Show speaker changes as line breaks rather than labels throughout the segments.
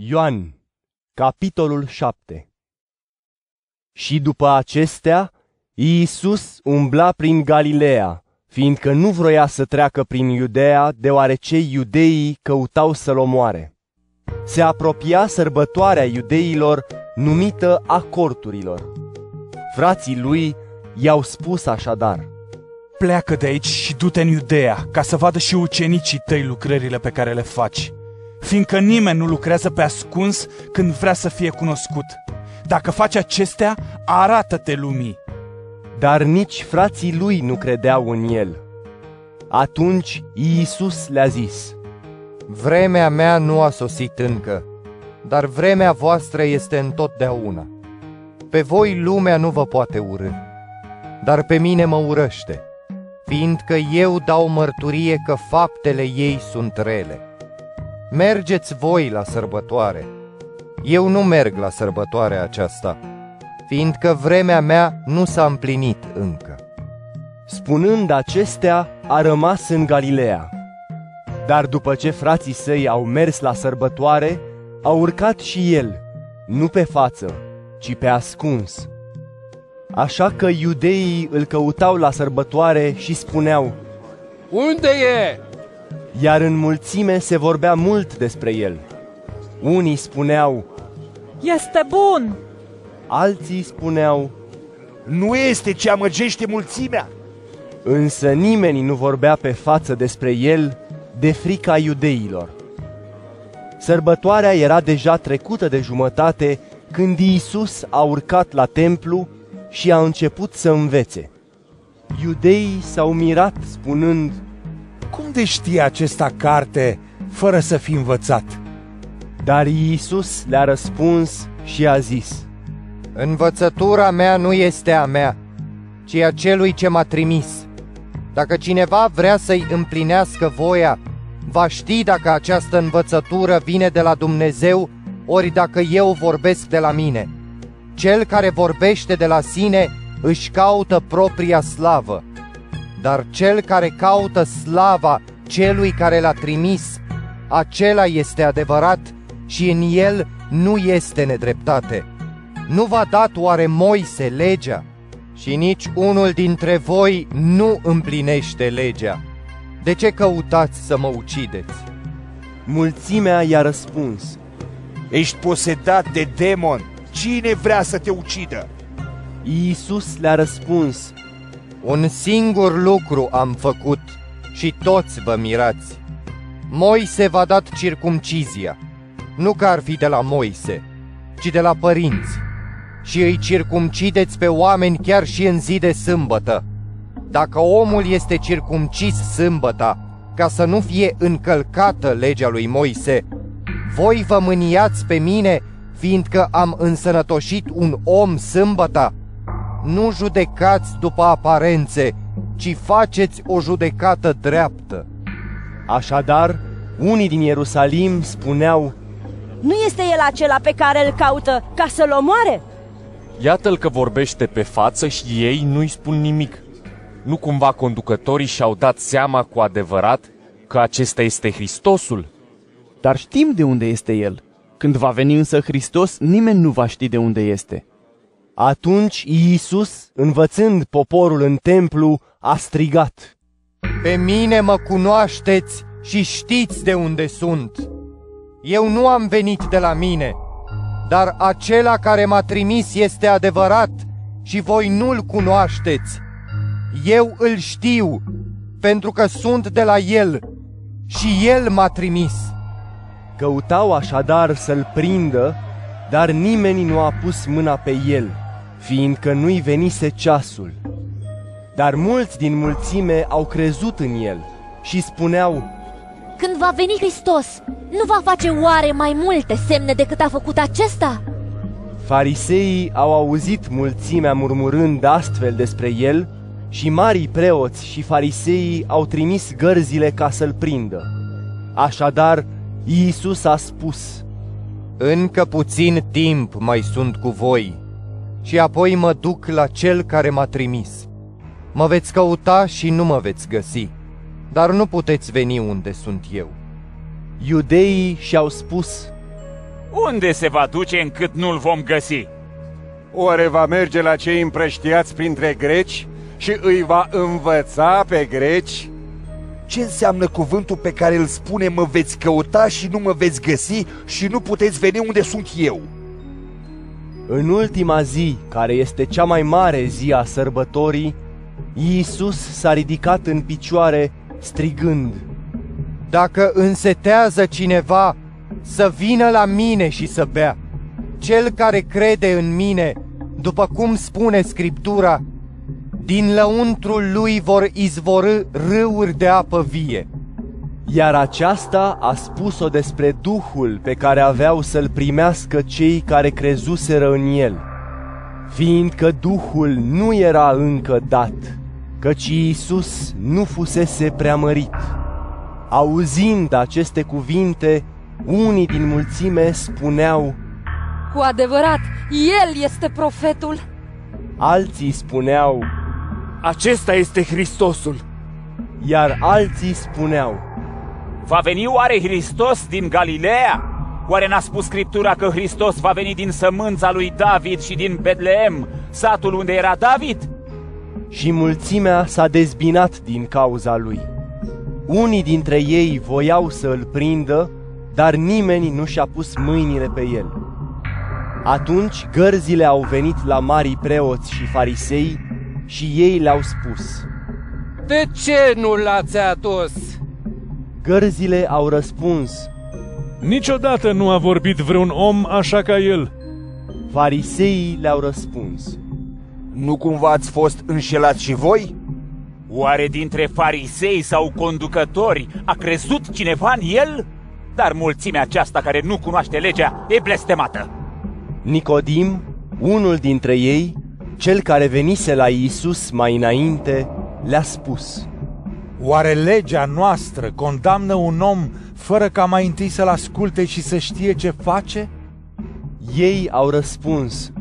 Ioan, capitolul 7 Și după acestea, Iisus umbla prin Galileea, fiindcă nu vroia să treacă prin Iudea, deoarece iudeii căutau să-l omoare. Se apropia sărbătoarea iudeilor, numită a corturilor. Frații lui i-au spus așadar,
Pleacă de aici și du-te în Iudea, ca să vadă și ucenicii tăi lucrările pe care le faci fiindcă nimeni nu lucrează pe ascuns când vrea să fie cunoscut. Dacă faci acestea, arată-te lumii.
Dar nici frații lui nu credeau în el. Atunci Iisus le-a zis,
Vremea mea nu a sosit încă, dar vremea voastră este întotdeauna. Pe voi lumea nu vă poate urâ, dar pe mine mă urăște, fiindcă eu dau mărturie că faptele ei sunt rele. Mergeți voi la sărbătoare. Eu nu merg la sărbătoarea aceasta, fiindcă vremea mea nu s-a împlinit încă.
Spunând acestea, a rămas în Galileea. Dar după ce frații săi au mers la sărbătoare, a urcat și el, nu pe față, ci pe ascuns. Așa că iudeii îl căutau la sărbătoare și spuneau,
Unde e?
Iar în mulțime se vorbea mult despre el. Unii spuneau,
Este bun!
alții spuneau,
Nu este ce amăgește mulțimea?
însă nimeni nu vorbea pe față despre el de frica iudeilor. Sărbătoarea era deja trecută de jumătate când Iisus a urcat la templu și a început să învețe. Iudeii s-au mirat spunând,
Cum de știe acesta carte fără să fi învățat?
dar Iisus le-a răspuns și a zis,
Învățătura mea nu este a mea, ci a celui ce m-a trimis. Dacă cineva vrea să-i împlinească voia, va ști dacă această învățătură vine de la Dumnezeu, ori dacă eu vorbesc de la mine. Cel care vorbește de la sine își caută propria slavă, dar cel care caută slava celui care l-a trimis, acela este adevărat și în el nu este nedreptate. Nu v-a dat oare Moise legea? Și nici unul dintre voi nu împlinește legea. De ce căutați să mă ucideți?
mulțimea i-a răspuns,
Ești posedat de demon. Cine vrea să te ucidă?
Iisus le-a răspuns,
Un singur lucru am făcut și toți vă mirați. Moise v-a dat circumcizia, nu că ar fi de la Moise, ci de la părinți. Și îi circumcideți pe oameni chiar și în zi de sâmbătă. Dacă omul este circumcis sâmbăta, ca să nu fie încălcată legea lui Moise, voi vă mâniați pe mine, fiindcă am însănătoșit un om sâmbăta? Nu judecați după aparențe, ci faceți o judecată dreaptă.
Așadar, unii din Ierusalim spuneau,
Nu este el acela pe care îl caută ca să-l omoare?
Iată-l că vorbește pe față și ei nu-i spun nimic. Nu cumva conducătorii și-au dat seama cu adevărat că acesta este Hristosul?
Dar știm de unde este el. Când va veni însă Hristos, nimeni nu va ști de unde este.
Atunci Iisus, învățând poporul în templu, a strigat.
Pe mine mă cunoașteți și știți de unde sunt. Eu nu am venit de la mine, dar acela care m-a trimis este adevărat și voi nu-l cunoașteți. Eu îl știu, pentru că sunt de la el și el m-a trimis.
Căutau așadar să-l prindă, dar nimeni nu a pus mâna pe el, fiindcă nu-i venise ceasul. Dar mulți din mulțime au crezut în el și spuneau,
Când va veni Hristos, nu va face oare mai multe semne decât a făcut acesta?
Fariseii au auzit mulțimea murmurând astfel despre el și marii preoți și fariseii au trimis gărzile ca să-l prindă. Așadar, Iisus a spus,
Încă puțin timp mai sunt cu voi și apoi mă duc la cel care m-a trimis. Mă veți căuta și nu mă veți găsi, dar nu puteți veni unde sunt eu.
Iudeii și-au spus,
Unde se va duce încât nu-l vom găsi?
Oare va merge la cei împrăștiați printre greci și îi va învăța pe greci?
Ce înseamnă cuvântul pe care îl spune mă veți căuta și nu mă veți găsi și nu puteți veni unde sunt eu?
În ultima zi, care este cea mai mare zi a sărbătorii, Iisus s-a ridicat în picioare strigând,
Dacă însetează cineva, să vină la mine și să bea. Cel care crede în mine, după cum spune Scriptura, din lăuntrul lui vor izvorâ râuri de apă vie.
Iar aceasta a spus-o despre Duhul pe care aveau să-l primească cei care crezuseră în el, fiindcă Duhul nu era încă dat, căci Iisus nu fusese preamărit. Auzind aceste cuvinte, unii din mulțime spuneau,
Cu adevărat, El este profetul!
Alții spuneau,
Acesta este Hristosul!
Iar alții spuneau,
Va veni oare Hristos din Galileea? Oare n-a spus Scriptura că Hristos va veni din sămânța lui David și din Betleem, satul unde era David?
Și mulțimea s-a dezbinat din cauza lui. Unii dintre ei voiau să îl prindă, dar nimeni nu și-a pus mâinile pe el. Atunci gărzile au venit la marii preoți și farisei și ei le-au spus,
De ce nu l-ați adus?
Gărzile au răspuns,
Niciodată nu a vorbit vreun om așa ca el.
Fariseii le-au răspuns,
Nu cumva ați fost înșelați și voi?
Oare dintre farisei sau conducători a crezut cineva în el? Dar mulțimea aceasta care nu cunoaște legea e blestemată.
Nicodim, unul dintre ei, cel care venise la Iisus mai înainte, le-a spus,
Oare legea noastră condamnă un om fără ca mai întâi să-l asculte și să știe ce face?
Ei au răspuns,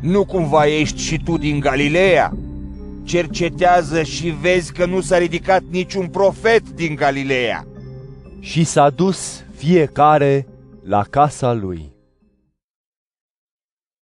Nu cumva ești și tu din Galileea? Cercetează și vezi că nu s-a ridicat niciun profet din Galileea.
Și s-a dus fiecare la casa lui.